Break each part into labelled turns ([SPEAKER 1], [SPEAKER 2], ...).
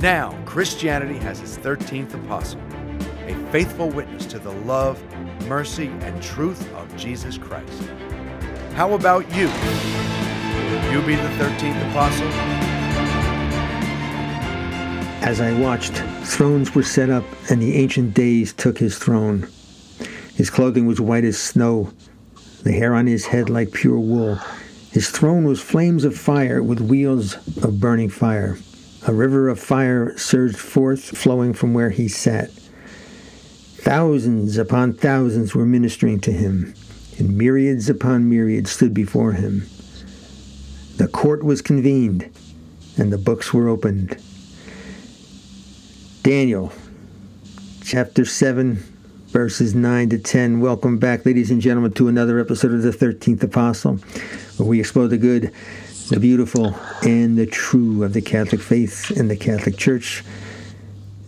[SPEAKER 1] Now, Christianity has its 13th apostle, a faithful witness to the love, mercy, and truth of Jesus Christ. How about you? Will you be the 13th apostle?
[SPEAKER 2] As I watched, thrones were set up, and the ancient days took his throne. His clothing was white as snow, the hair on his head like pure wool. His throne was flames of fire with wheels of burning fire. A river of fire surged forth, flowing from where he sat. Thousands upon thousands were ministering to him, and myriads upon myriads stood before him. The court was convened, and the books were opened. Daniel, chapter 7, verses 9 to 10. Welcome back, ladies and gentlemen, to another episode of the 13th Apostle, where we explore the good the beautiful and the true of the Catholic faith and the Catholic Church.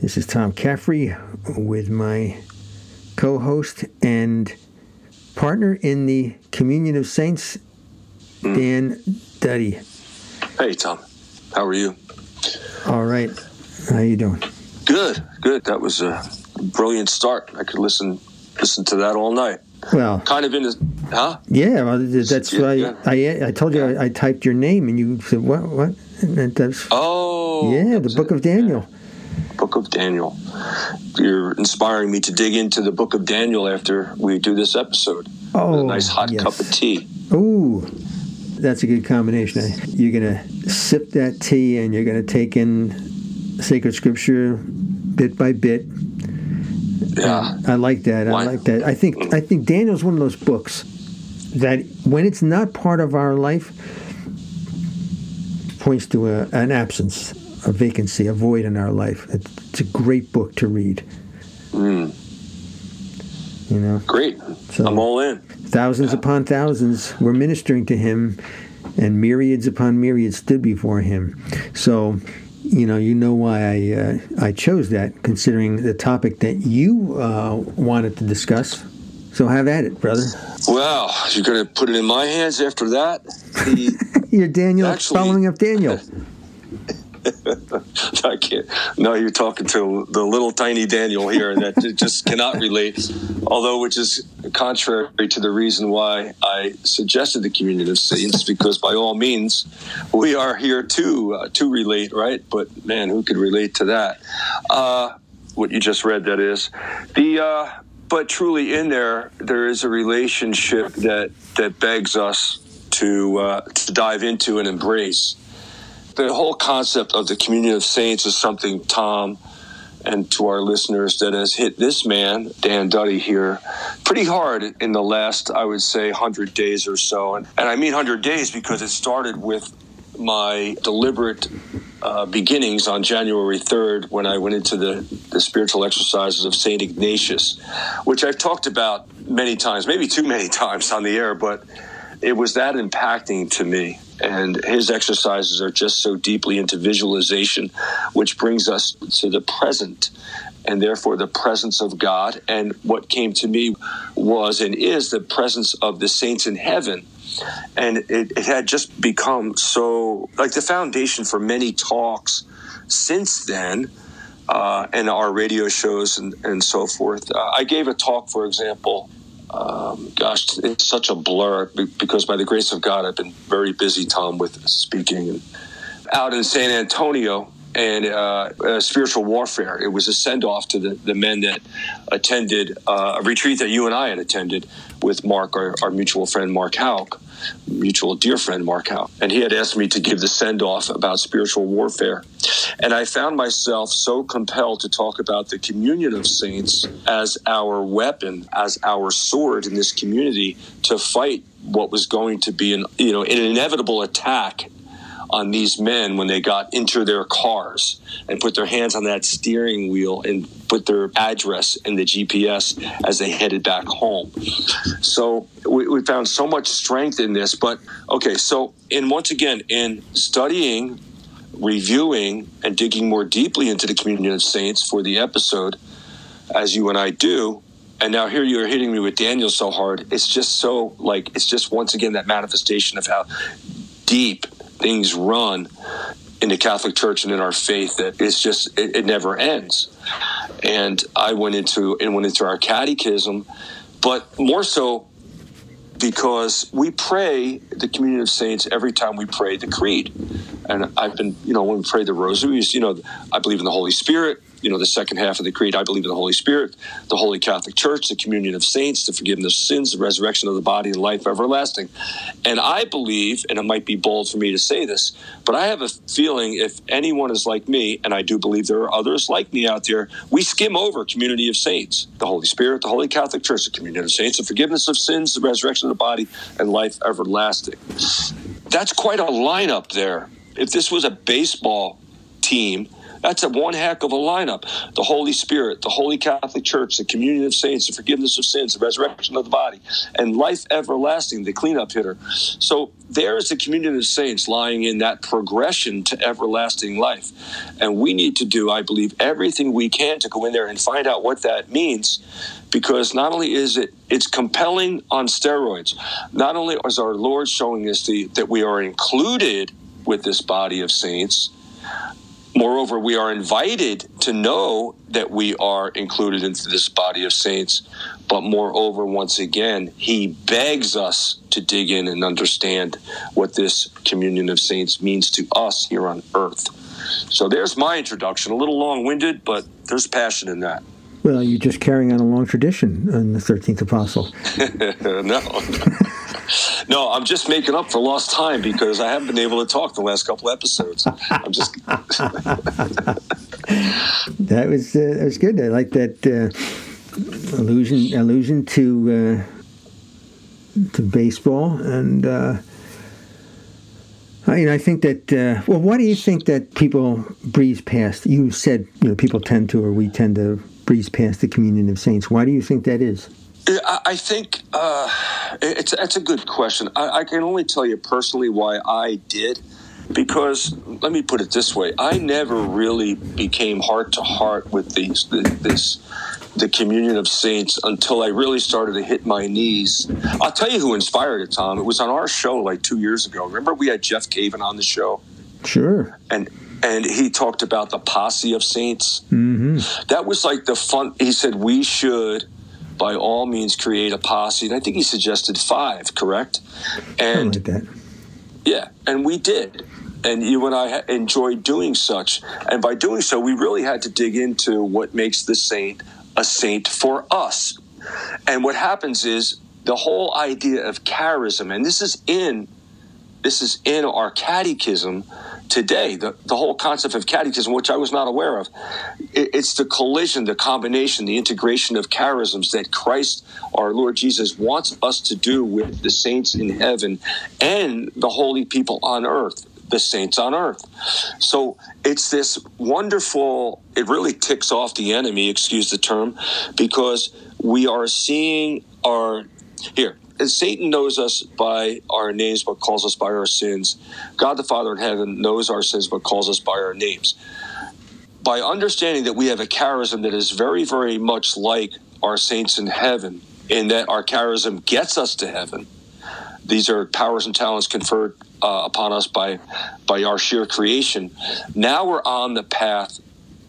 [SPEAKER 2] This is Tom Caffrey with my co host and partner in the Communion of Saints, Dan Duddy.
[SPEAKER 3] Hey, Tom. How are you?
[SPEAKER 2] All right. How you doing?
[SPEAKER 3] Good, good. That was a brilliant start. I could listen listen to that all night.
[SPEAKER 2] Well,
[SPEAKER 3] kind of in the, huh?
[SPEAKER 2] Yeah, well, that's
[SPEAKER 3] Yeah,
[SPEAKER 2] why
[SPEAKER 3] yeah.
[SPEAKER 2] I I told you I, I typed your name and you said what what and that's
[SPEAKER 3] Oh,
[SPEAKER 2] yeah the Book
[SPEAKER 3] it.
[SPEAKER 2] of Daniel.
[SPEAKER 3] Book of Daniel. You're inspiring me to dig into the Book of Daniel after we do this episode.
[SPEAKER 2] Oh,
[SPEAKER 3] a nice hot
[SPEAKER 2] yes.
[SPEAKER 3] cup of tea.
[SPEAKER 2] Ooh, that's a good combination. You're gonna sip that tea and you're gonna take in sacred scripture bit by bit.
[SPEAKER 3] Yeah.
[SPEAKER 2] I like that. I like that. I think I think Daniel's one of those books that when it's not part of our life points to a, an absence, a vacancy, a void in our life. It's, a great book to read.
[SPEAKER 3] Mm,
[SPEAKER 2] You know,
[SPEAKER 3] great.
[SPEAKER 2] So-
[SPEAKER 3] I'm all in.
[SPEAKER 2] thousands upon thousands were ministering to him, and myriads upon myriads stood before him. So, you know, you know why I uh, I chose that, considering the topic that you uh, wanted to discuss. So have at it, brother.
[SPEAKER 3] Well, you're going to put it in my hands after that? The,
[SPEAKER 2] You're Daniel,
[SPEAKER 3] Actually-
[SPEAKER 2] following up Daniel.
[SPEAKER 3] I can't. No, you're talking to the little tiny Daniel here, that just cannot relate. Although, which is contrary to the reason why I suggested the communion of saints, because by all means, we are here to uh, to relate, right? But man, who could relate to that? Uh, what you just read, that is the. Uh, but truly, in there, there is a relationship that that begs us to uh, to dive into and embrace the whole concept of the communion of saints is something tom and to our listeners that has hit this man dan duddy here pretty hard in the last i would say 100 days or so and, and i mean 100 days because it started with my deliberate uh, beginnings on January 3rd when I went into the, the spiritual exercises of St. Ignatius, which I've talked about many times, maybe too many times on the air, but it was that impacting to me. And his exercises are just so deeply into visualization, which brings us to the present and therefore the presence of God. And what came to me was and is the presence of the saints in heaven. And it, it had just become so like the foundation for many talks since then. Uh, and our radio shows and, and so forth. Uh, I gave a talk, for example, um, gosh, it's such a blur because by the grace of God, I've been very busy, Tom, with speaking. Out in San Antonio and uh, uh, spiritual warfare. It was a send off to the, the men that attended uh, a retreat that you and I had attended with Mark, our, our mutual friend Mark Hauk, mutual dear friend Mark Hauk. And he had asked me to give the send off about spiritual warfare. And I found myself so compelled to talk about the communion of saints as our weapon, as our sword in this community to fight what was going to be an you know an inevitable attack on these men when they got into their cars and put their hands on that steering wheel and put their address in the GPS as they headed back home. So we, we found so much strength in this. But okay, so in once again, in studying, reviewing, and digging more deeply into the communion of saints for the episode, as you and I do, and now here you're hitting me with Daniel so hard. It's just so like it's just once again that manifestation of how deep things run in the Catholic Church and in our faith that it's just it, it never ends. And I went into and went into our catechism, but more so because we pray the communion of saints every time we pray the creed. And I've been, you know, when we pray the rosary, you know, I believe in the Holy Spirit you know the second half of the creed. I believe in the Holy Spirit, the Holy Catholic Church, the communion of saints, the forgiveness of sins, the resurrection of the body, and life everlasting. And I believe, and it might be bold for me to say this, but I have a feeling if anyone is like me, and I do believe there are others like me out there, we skim over community of saints, the Holy Spirit, the Holy Catholic Church, the communion of saints, the forgiveness of sins, the resurrection of the body, and life everlasting. That's quite a lineup there. If this was a baseball team that's a one heck of a lineup. The Holy Spirit, the Holy Catholic Church, the communion of saints, the forgiveness of sins, the resurrection of the body, and life everlasting, the cleanup hitter. So there is the communion of saints lying in that progression to everlasting life. And we need to do, I believe, everything we can to go in there and find out what that means because not only is it it's compelling on steroids not only is our lord showing us the, that we are included with this body of saints Moreover, we are invited to know that we are included into this body of saints. But moreover, once again, he begs us to dig in and understand what this communion of saints means to us here on earth. So there's my introduction. A little long winded, but there's passion in that.
[SPEAKER 2] Well, you're just carrying on a long tradition on the 13th apostle.
[SPEAKER 3] no. no, I'm just making up for lost time because I haven't been able to talk the last couple episodes. I'm just.
[SPEAKER 2] that was uh, that was good. I like that uh, allusion allusion to uh, to baseball and. Uh, I, I think that. Uh, well, why do you think that people breeze past? You said you know people tend to, or we tend to breeze past the communion of saints. Why do you think that is?
[SPEAKER 3] I think uh, it's that's a good question. I, I, can only tell you personally why I did, because let me put it this way: I never really became heart to heart with these this the communion of saints until I really started to hit my knees. I'll tell you who inspired it, Tom. It was on our show like two years ago. Remember we had Jeff Cavins on the show.
[SPEAKER 2] Sure.
[SPEAKER 3] And and he talked about the posse of saints.
[SPEAKER 2] Mm-hmm.
[SPEAKER 3] That was like the fun. He said we should by all means create a posse. And I think he suggested five, correct?
[SPEAKER 2] And like
[SPEAKER 3] yeah, and we did. And you and I enjoyed doing such. And by doing so, we really had to dig into what makes the saint a saint for us. And what happens is the whole idea of charism, and this is in this is in our catechism today. The, the whole concept of catechism, which I was not aware of, it, it's the collision, the combination, the integration of charisms that Christ, our Lord Jesus, wants us to do with the saints in heaven and the holy people on earth the saints on earth. So it's this wonderful, it really ticks off the enemy, excuse the term, because we are seeing our, here, Satan knows us by our names, but calls us by our sins. God the Father in heaven knows our sins, but calls us by our names. By understanding that we have a charism that is very, very much like our saints in heaven, in that our charism gets us to heaven. These are powers and talents conferred uh, upon us by by our sheer creation. Now we're on the path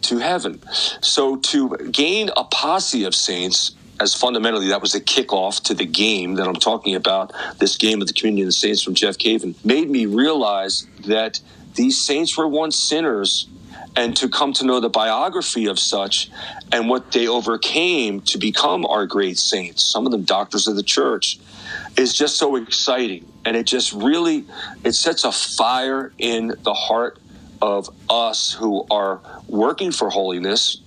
[SPEAKER 3] to heaven. So to gain a posse of saints as fundamentally that was the kickoff to the game that I'm talking about, this game of the communion of the saints from Jeff Cavins, made me realize that these saints were once sinners and to come to know the biography of such and what they overcame to become our great saints, some of them doctors of the church, is just so exciting. And it just really it sets a fire in the heart of us who are working for holiness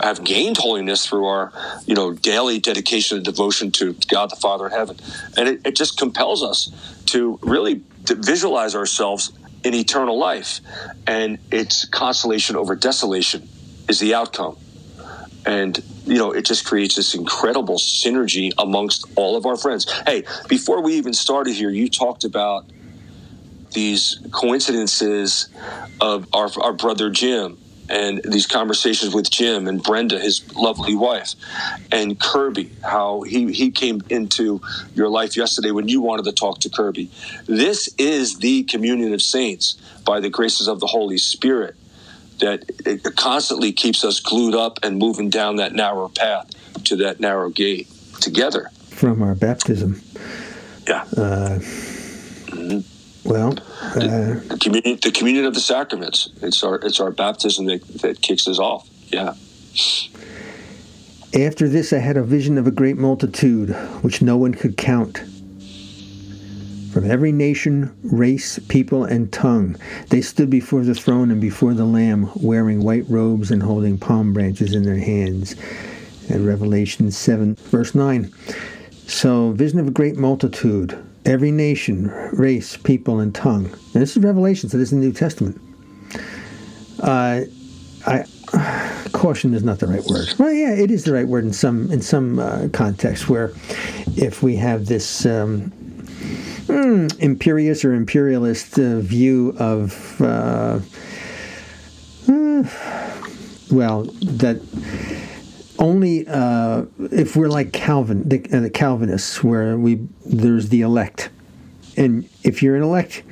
[SPEAKER 3] have gained holiness through our, you know, daily dedication and devotion to God the Father in heaven. And it, it just compels us to really visualize ourselves in eternal life. And it's consolation over desolation is the outcome. And, you know, it just creates this incredible synergy amongst all of our friends. Hey, before we even started here, you talked about these coincidences of our, our brother Jim and these conversations with Jim and Brenda, his lovely wife, and Kirby, how he, he came into your life yesterday when you wanted to talk to Kirby. This is the communion of saints by the graces of the Holy Spirit that it constantly keeps us glued up and moving down that narrow path to that narrow gate together.
[SPEAKER 2] From our baptism.
[SPEAKER 3] Yeah.
[SPEAKER 2] Uh,
[SPEAKER 3] Mhm.
[SPEAKER 2] Well,
[SPEAKER 3] The,
[SPEAKER 2] uh,
[SPEAKER 3] the communion, the communion of the sacraments. It's our it's our baptism that, that kicks us off. Yeah.
[SPEAKER 2] After this, I had a vision of a great multitude, which no one could count. From every nation, race, people, and tongue, they stood before the throne and before the Lamb, wearing white robes and holding palm branches in their hands. At Revelation 7, verse 9. So, vision of a great multitude, every nation, race, people, and tongue. And this is Revelation, so this is the New Testament. Uh, I caution is not the right word. Well, yeah, it is the right word in some in some uh, context where if we have this um, mm, imperious or imperialist uh, view of uh, well that only uh, if we're like Calvin the, uh, the Calvinists where we there's the elect and if you're an elect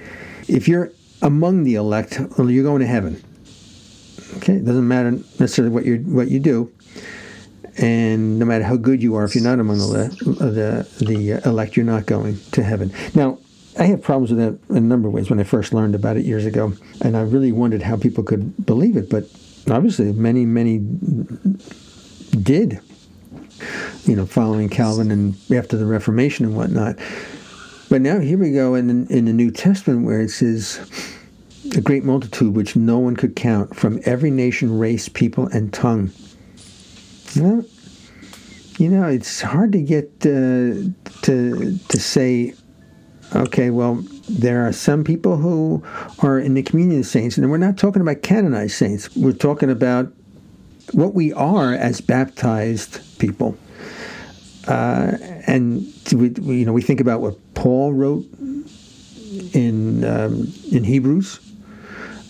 [SPEAKER 2] if you're among the elect well, you're going to heaven Okay, it doesn't matter necessarily what you what you do, and no matter how good you are, if you're not among the the the elect, you're not going to heaven. Now, I have problems with that in a number of ways. When I first learned about it years ago, and I really wondered how people could believe it, but obviously, many many did. You know, following Calvin and after the Reformation and whatnot. But now here we go in in the New Testament where it says a great multitude which no one could count from every nation, race, people, and tongue. Well, you know, it's hard to get uh, to to say, okay, well, there are some people who are in the communion of saints, and we're not talking about canonized saints. We're talking about what we are as baptized people. Uh, and we, we, you know, we think about what Paul wrote in um, in Hebrews.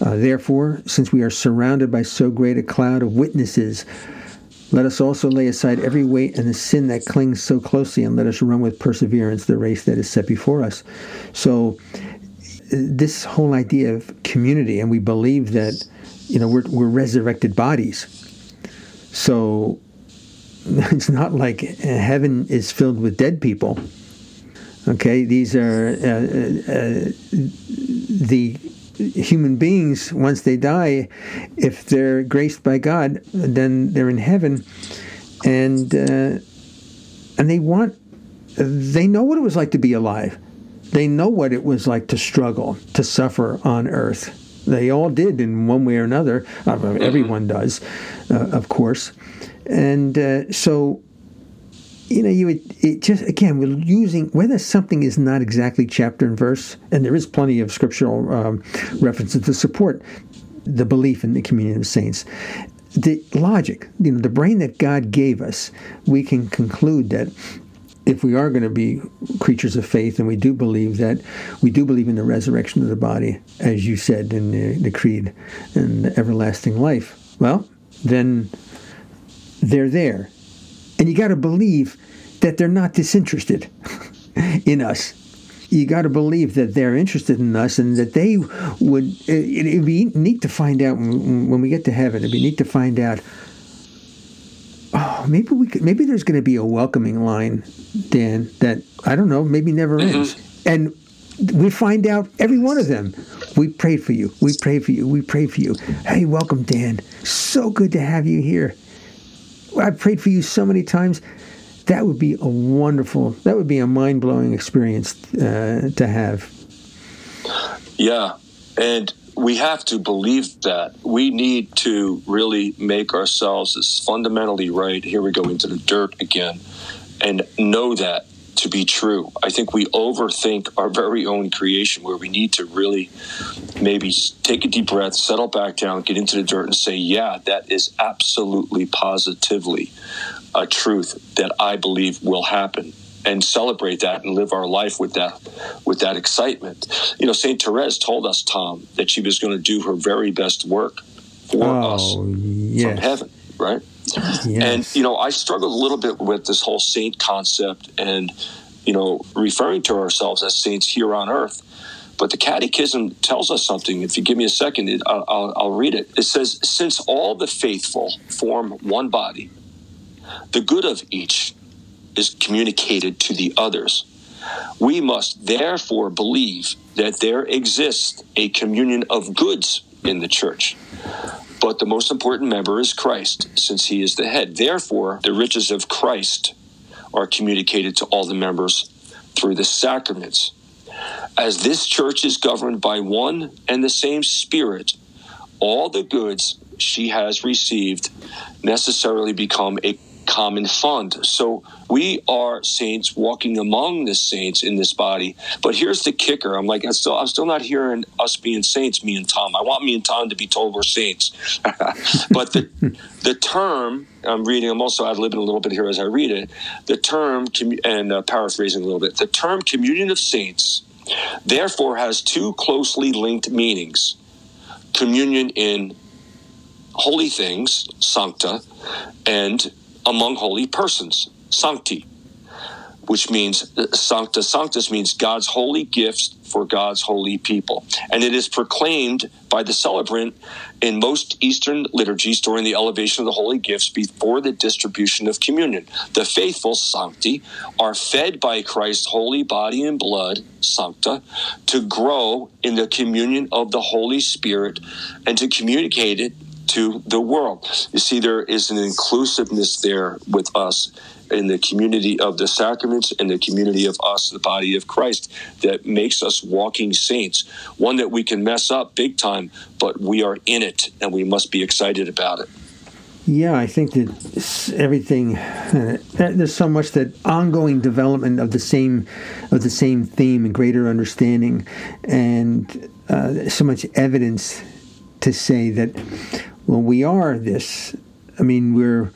[SPEAKER 2] Uh, Therefore, since we are surrounded by so great a cloud of witnesses, let us also lay aside every weight and the sin that clings so closely, and let us run with perseverance the race that is set before us. So, this whole idea of community, and we believe that, you know, we're, we're resurrected bodies. So, it's not like heaven is filled with dead people. Okay, these are uh, uh, the human beings, once they die, if they're graced by God, then they're in heaven, and uh, and they want, they know what it was like to be alive. They know what it was like to struggle, to suffer on earth. They all did in one way or another. Uh, everyone does, uh, of course, and uh, so you know, you would it just again we're using whether something is not exactly chapter and verse, and there is plenty of scriptural um, references to support the belief in the communion of saints. The logic, you know, the brain that God gave us, we can conclude that if we are going to be creatures of faith, and we do believe that, we do believe in the resurrection of the body, as you said in the, the creed, and the everlasting life. Well, then they're there and you got to believe that they're not disinterested in us. You got to believe that they're interested in us and that they would. It, would be neat to find out when, when we get to heaven. It'd be neat to find out. Oh, maybe we could. Maybe there's going to be a welcoming line, Dan. That I don't know. Maybe never ends. And we find out every one of them. We prayed for you. We prayed for you. We prayed for you. Hey, welcome, Dan. So good to have you here. I've prayed for you so many times. That would be a wonderful, that would be a mind blowing experience uh, to have.
[SPEAKER 3] Yeah. And we have to believe that. We need to really make ourselves as fundamentally right. Here we go into the dirt again and know that to be true. I think we overthink our very own creation where we need to really maybe take a deep breath, settle back down, get into the dirt and say, yeah, that is absolutely positively a truth that I believe will happen and celebrate that and live our life with that with that excitement. You know, Saint Therese told us, Tom, that she was going to do her very best work for oh, us yes. from heaven, right? Yes. And you know, I struggled a little bit with this whole saint concept, and you know, referring to ourselves as saints here on earth. But the Catechism tells us something. If you give me a second, it, I'll, I'll, I'll read it. It says, "Since all the faithful form one body, the good of each is communicated to the others." We must therefore believe that there exists a communion of goods in the church. But the most important member is Christ, since he is the head. Therefore, the riches of Christ are communicated to all the members through the sacraments. As this church is governed by one and the same Spirit, all the goods she has received necessarily become a common fund. So we are saints walking among the saints in this body. But here's the kicker: I'm like, I'm still, I'm still not hearing us being saints. Me and Tom. I want me and Tom to be told we're saints. but the the term I'm reading. I'm also ad libbing a little bit here as I read it. The term and uh, paraphrasing a little bit. The term communion of saints therefore has two closely linked meanings: communion in holy things, sancta, and among holy persons, sancti, which means sancta sanctis means God's holy gifts for God's holy people. And it is proclaimed by the celebrant in most Eastern liturgies during the elevation of the holy gifts before the distribution of communion. The faithful, sancti, are fed by Christ's holy body and blood, sancta, to grow in the communion of the Holy Spirit and to communicate it to the world. You see, there is an inclusiveness there with us in the community of the sacraments and the community of us, the body of Christ, that makes us walking saints. One that we can mess up big time, but we are in it and we must be excited about it.
[SPEAKER 2] Yeah, I think that everything uh, there's so much that ongoing development of the same of the same theme and greater understanding, and uh, so much evidence to say that well, we are this. I mean, we're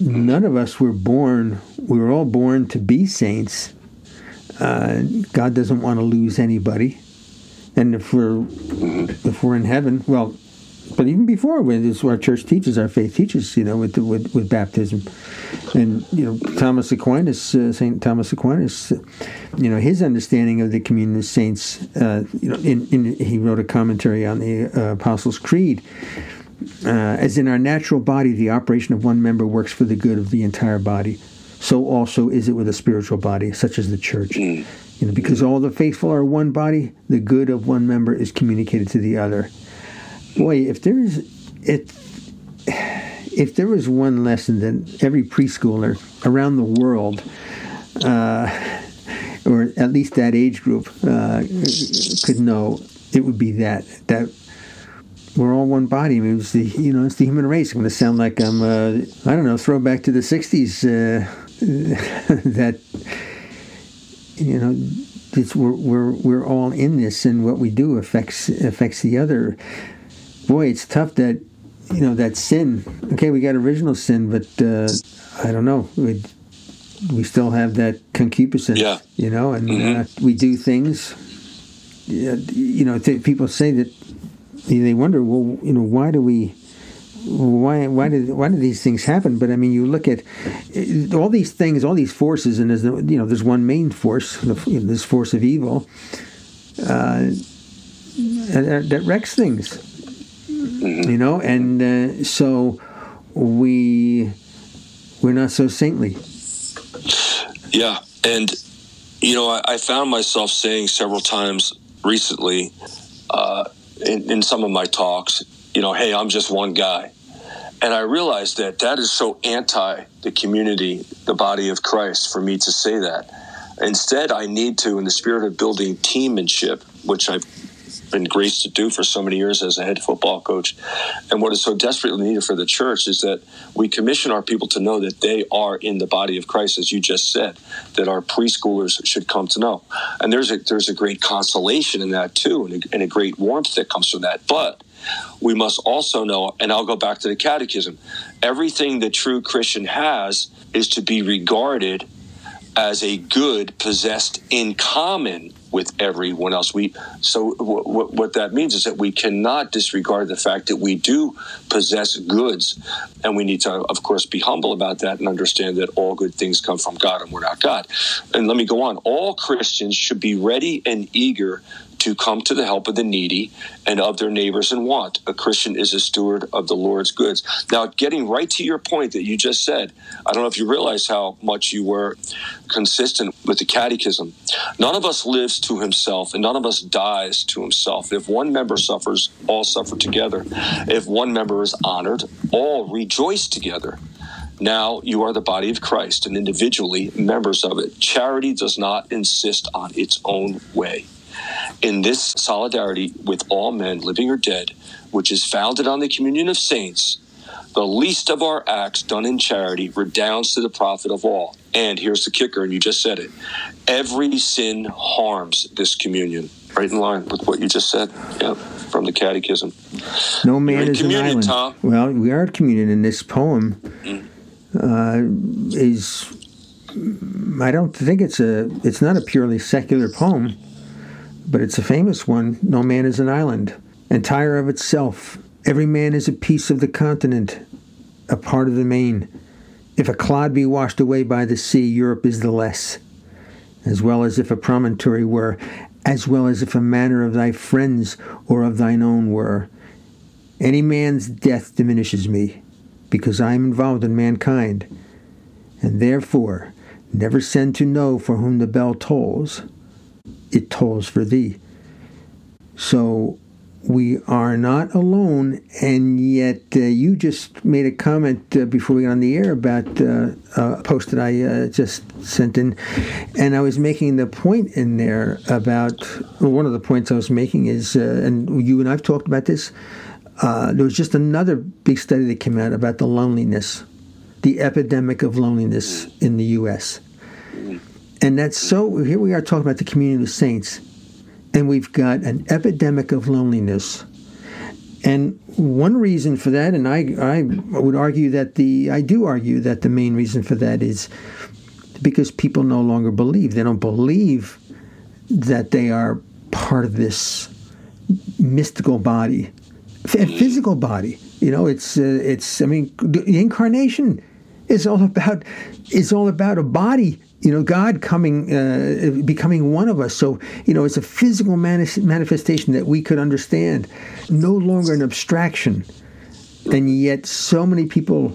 [SPEAKER 2] none of us were born. We were all born to be saints. Uh, God doesn't want to lose anybody, and if we're if we're in heaven, well, but even before, this our church teaches, our faith teaches, you know, with with, with baptism, and you know, Thomas Aquinas, uh, Saint Thomas Aquinas, you know, his understanding of the communion of saints, uh, you know, in, in, he wrote a commentary on the uh, Apostles' Creed uh, as in our natural body, the operation of one member works for the good of the entire body, so also is it with a spiritual body, such as the church. Mm. You know, because all the faithful are one body, the good of one member is communicated to the other. Boy, if there's if if there was one lesson that every preschooler around the world, uh, or at least that age group, uh, could know, it would be that that we're all one body. I mean, it's the you know it's the human race. I'm going to sound like I'm uh, I don't know throwback to the '60s. Uh, that you know it's, we're, we're we're all in this, and what we do affects affects the other. Boy, it's tough that you know that sin. Okay, we got original sin, but uh, I don't know. We, we still have that concupiscence.
[SPEAKER 3] Yeah.
[SPEAKER 2] You know, and mm-hmm. Uh, we do things. You know, people say that they wonder, well, you know, why do we, why why did why did these things happen? But I mean, you look at eh, all these things, all these forces, and there's you know there's one main force, this force of evil, uh, that wrecks things, mm-hmm. you know, and uh, so we we're not so saintly.
[SPEAKER 3] Yeah, and you know, I, I found myself saying several times recently. Uh, in, in some of my talks, you know, hey, I'm just one guy. And I realized that that is so anti the community, the body of Christ, for me to say that. Instead, I need to, in the spirit of building teammanship, which I've been graced to do for so many years as a head football coach. And what is so desperately needed for the church is that we commission our people to know that they are in the body of Christ, as you just said, that our preschoolers should come to know. And there's a there's a great consolation in that too, and a, and a great warmth that comes from that. But we must also know, and I'll go back to the catechism, everything the true Christian has is to be regarded as a good possessed in common with everyone else. We so w- w- what that means is that we cannot disregard the fact that we do possess goods, and we need to, of course, be humble about that and understand that all good things come from God, and we're not God. And let me go on. All Christians should be ready and eager to come to the help of the needy and of their neighbors in want. A Christian is a steward of the Lord's goods. Now, getting right to your point that you just said, I don't know if you realize how much you were consistent with the catechism. None of us lives to himself, and none of us dies to himself. If one member suffers, all suffer together. If one member is honored, all rejoice together. Now you are the body of Christ and individually members of it. Charity does not insist on its own way in this solidarity with all men, living or dead, which is founded on the communion of saints, the least of our acts done in charity redounds to the profit of all. And here's the kicker, and you just said it every sin harms this communion. Right in line with what you just said. Yep, from the catechism.
[SPEAKER 2] No man is
[SPEAKER 3] communion,
[SPEAKER 2] an island.
[SPEAKER 3] Tom.
[SPEAKER 2] Well, we are at communion, and this poem uh, is. I don't think it's a. It's not a purely secular poem, but it's a famous one. No man is an island, entire of itself. Every man is a piece of the continent, a part of the main. If a clod be washed away by the sea, Europe is the less, as well as if a promontory were, as well as if a manner of thy friends or of thine own were. Any man's death diminishes me, because I am involved in mankind, and therefore never send to know for whom the bell tolls. It tolls for thee. So we are not alone, and yet uh, you just made a comment uh, before we got on the air about uh, a post that I uh, just sent in, and I was making the point in there about well, one of the points I was making is, uh, and you and I've talked about this. Uh, there was just another big study that came out about the loneliness, the epidemic of loneliness in the U.S. And that's so. Here we are talking about the community of saints and we've got an epidemic of loneliness. And one reason for that, and I, I would argue that the, I do argue that the main reason for that is because people no longer believe. They don't believe that they are part of this mystical body, f- physical body. You know, it's, uh, it's. I mean, the incarnation is all about, is all about a body you know, God coming, uh, becoming one of us. So, you know, it's a physical manifestation that we could understand, no longer an abstraction. And yet, so many people,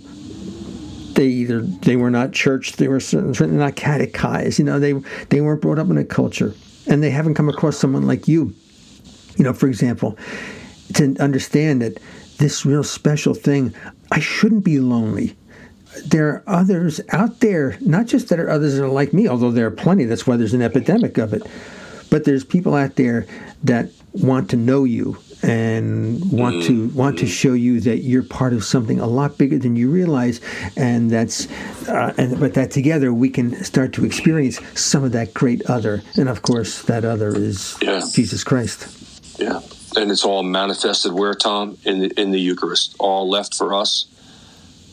[SPEAKER 2] they either they were not church, they were certainly not catechized. You know, they they weren't brought up in a culture, and they haven't come across someone like you. You know, for example, to understand that this real special thing, I shouldn't be lonely there are others out there, not just that are others that are like me, although there are plenty, that's why there's an epidemic of it, but there's people out there that want to know you and want to want to show you that you're part of something a lot bigger than you realize and that's uh, and but that together we can start to experience some of that great other and of course that other is
[SPEAKER 3] Yeah.
[SPEAKER 2] Jesus Christ.
[SPEAKER 3] Yeah, and it's all manifested where Tom? In the in the Eucharist, all left for us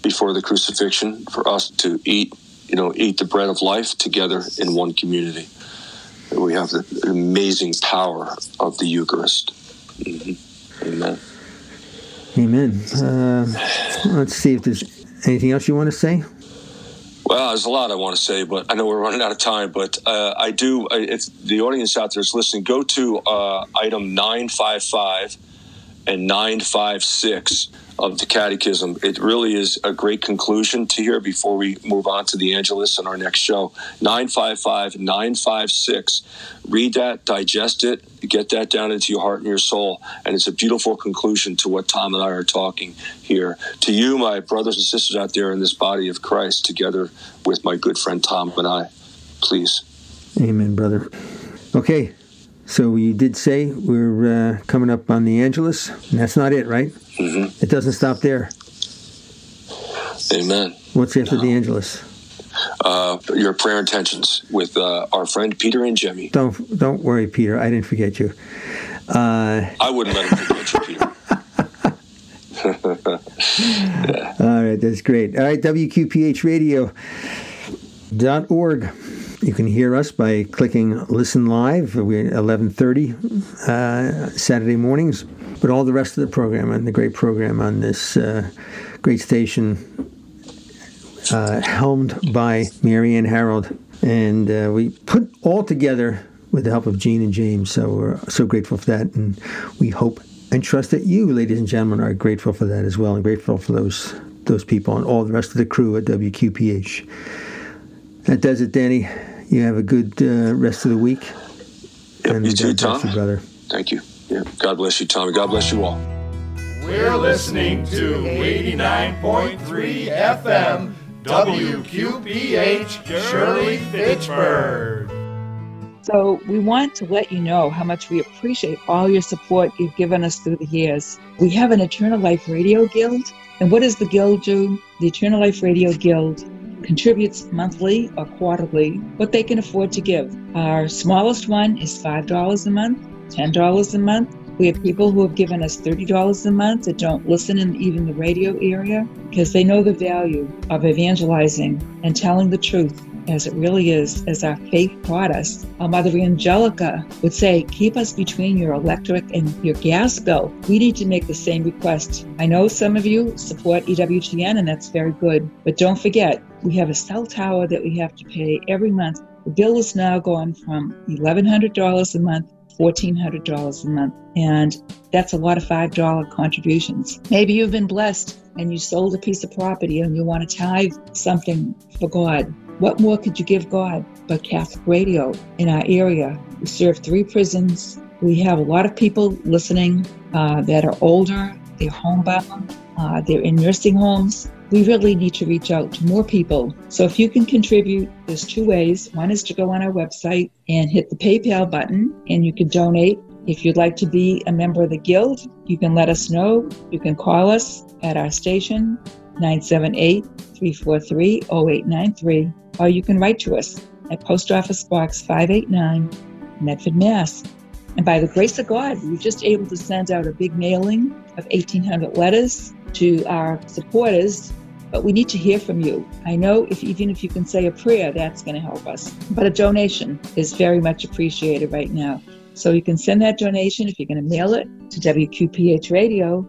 [SPEAKER 3] before the crucifixion, for us to eat, you know, eat the bread of life together in one community. We have the amazing power of the Eucharist. hmm Amen.
[SPEAKER 2] amen uh, let's see if there's anything else you want to say
[SPEAKER 3] Well, there's a lot I want to say, but I know we're running out of time. But uh, I do, if the audience out there is listening, go to uh, item 955 and 956 of the Catechism. It really is a great conclusion to hear before we move on to the Angelus and our next show. 955 956. Read that, digest it, get that down into your heart and your soul. And it's a beautiful conclusion to what Tom and I are talking here. To you, my brothers and sisters out there in this body of Christ, together with my good friend Tom and I, please.
[SPEAKER 2] Amen, brother. Okay, so you did say we're uh, coming up on the Angelus, and that's not it, right?
[SPEAKER 3] hmm
[SPEAKER 2] It doesn't stop there.
[SPEAKER 3] Amen.
[SPEAKER 2] What's after the Angelus?
[SPEAKER 3] Uh, your prayer intentions with uh, our friend Peter and Jimmy.
[SPEAKER 2] Don't don't worry, Peter. I didn't forget you. Uh,
[SPEAKER 3] I wouldn't let him forget you, Peter.
[SPEAKER 2] all right, that's great. All right, WQPH Radio dot org You can hear us by clicking Listen Live. We're at 11:30 uh, Saturday mornings. But all the rest of the program and the great program on this uh, great station, uh, helmed by Marianne Harold, and uh, we put all together with the help of Gene and James. So we're so grateful for that, and we hope and trust that you, ladies and gentlemen, are grateful for that as well, and grateful for those those people and all the rest of the crew at WQPH. That does it, Danny. You have a good uh, rest of the week.
[SPEAKER 3] Yep,
[SPEAKER 2] and
[SPEAKER 3] you too,
[SPEAKER 2] God bless
[SPEAKER 3] Tom.
[SPEAKER 2] you, brother.
[SPEAKER 3] Thank you. Yeah. God bless you, Tommy. God bless you all.
[SPEAKER 4] We're listening to 89.3 FM WQPH Shirley Fitchburg.
[SPEAKER 5] So we want to let you know how much we appreciate all your support you've given us through the years. We have an Eternal Life Radio Guild. And what does the Guild do? The Eternal Life Radio Guild contributes monthly or quarterly what they can afford to give. Our smallest one is $5 a month, $10 a month. We have people who have given us $30 a month that don't listen in even the radio area because they know the value of evangelizing and telling the truth as it really is, as our faith taught us. Our Mother Angelica would say, keep us between your electric and your gas bill. We need to make the same request. I know some of you support EWTN, and that's very good, but don't forget, we have a cell tower that we have to pay every month. The bill is now going from $1,100 a month $1,400 a month. And that's a lot of $5 contributions. Maybe you've been blessed and you sold a piece of property and you want to tithe something for God. What more could you give God but Catholic radio in our area? We serve three prisons. We have a lot of people listening uh, that are older, they're homebound, uh, they're in nursing homes. We really need to reach out to more people. So if you can contribute, there's two ways. One is to go on our website and hit the PayPal button, and you can donate. If you'd like to be a member of the Guild, you can let us know. You can call us at our station, 978 343 0893, or you can write to us at Post Office Box 589, Medford, Mass. And by the grace of God, we we're just able to send out a big mailing of 1,800 letters to our supporters, but we need to hear from you. I know if even if you can say a prayer, that's going to help us. But a donation is very much appreciated right now. So you can send that donation if you're going to mail it to WQPH Radio,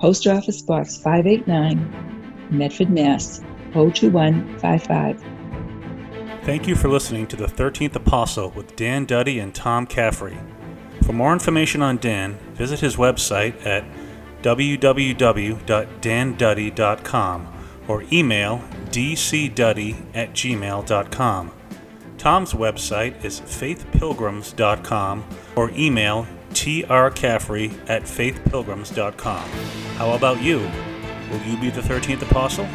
[SPEAKER 5] Post Office Box 589, Medford, Mass. 02155.
[SPEAKER 6] Thank you for listening to the 13th Apostle with Dan Duddy and Tom Caffrey. For more information on Dan, visit his website at www.danduddy.com or email dcduddy at gmail.com. Tom's website is faithpilgrims.com or email trcaffrey at faithpilgrims.com. How about you? Will you be the 13th apostle?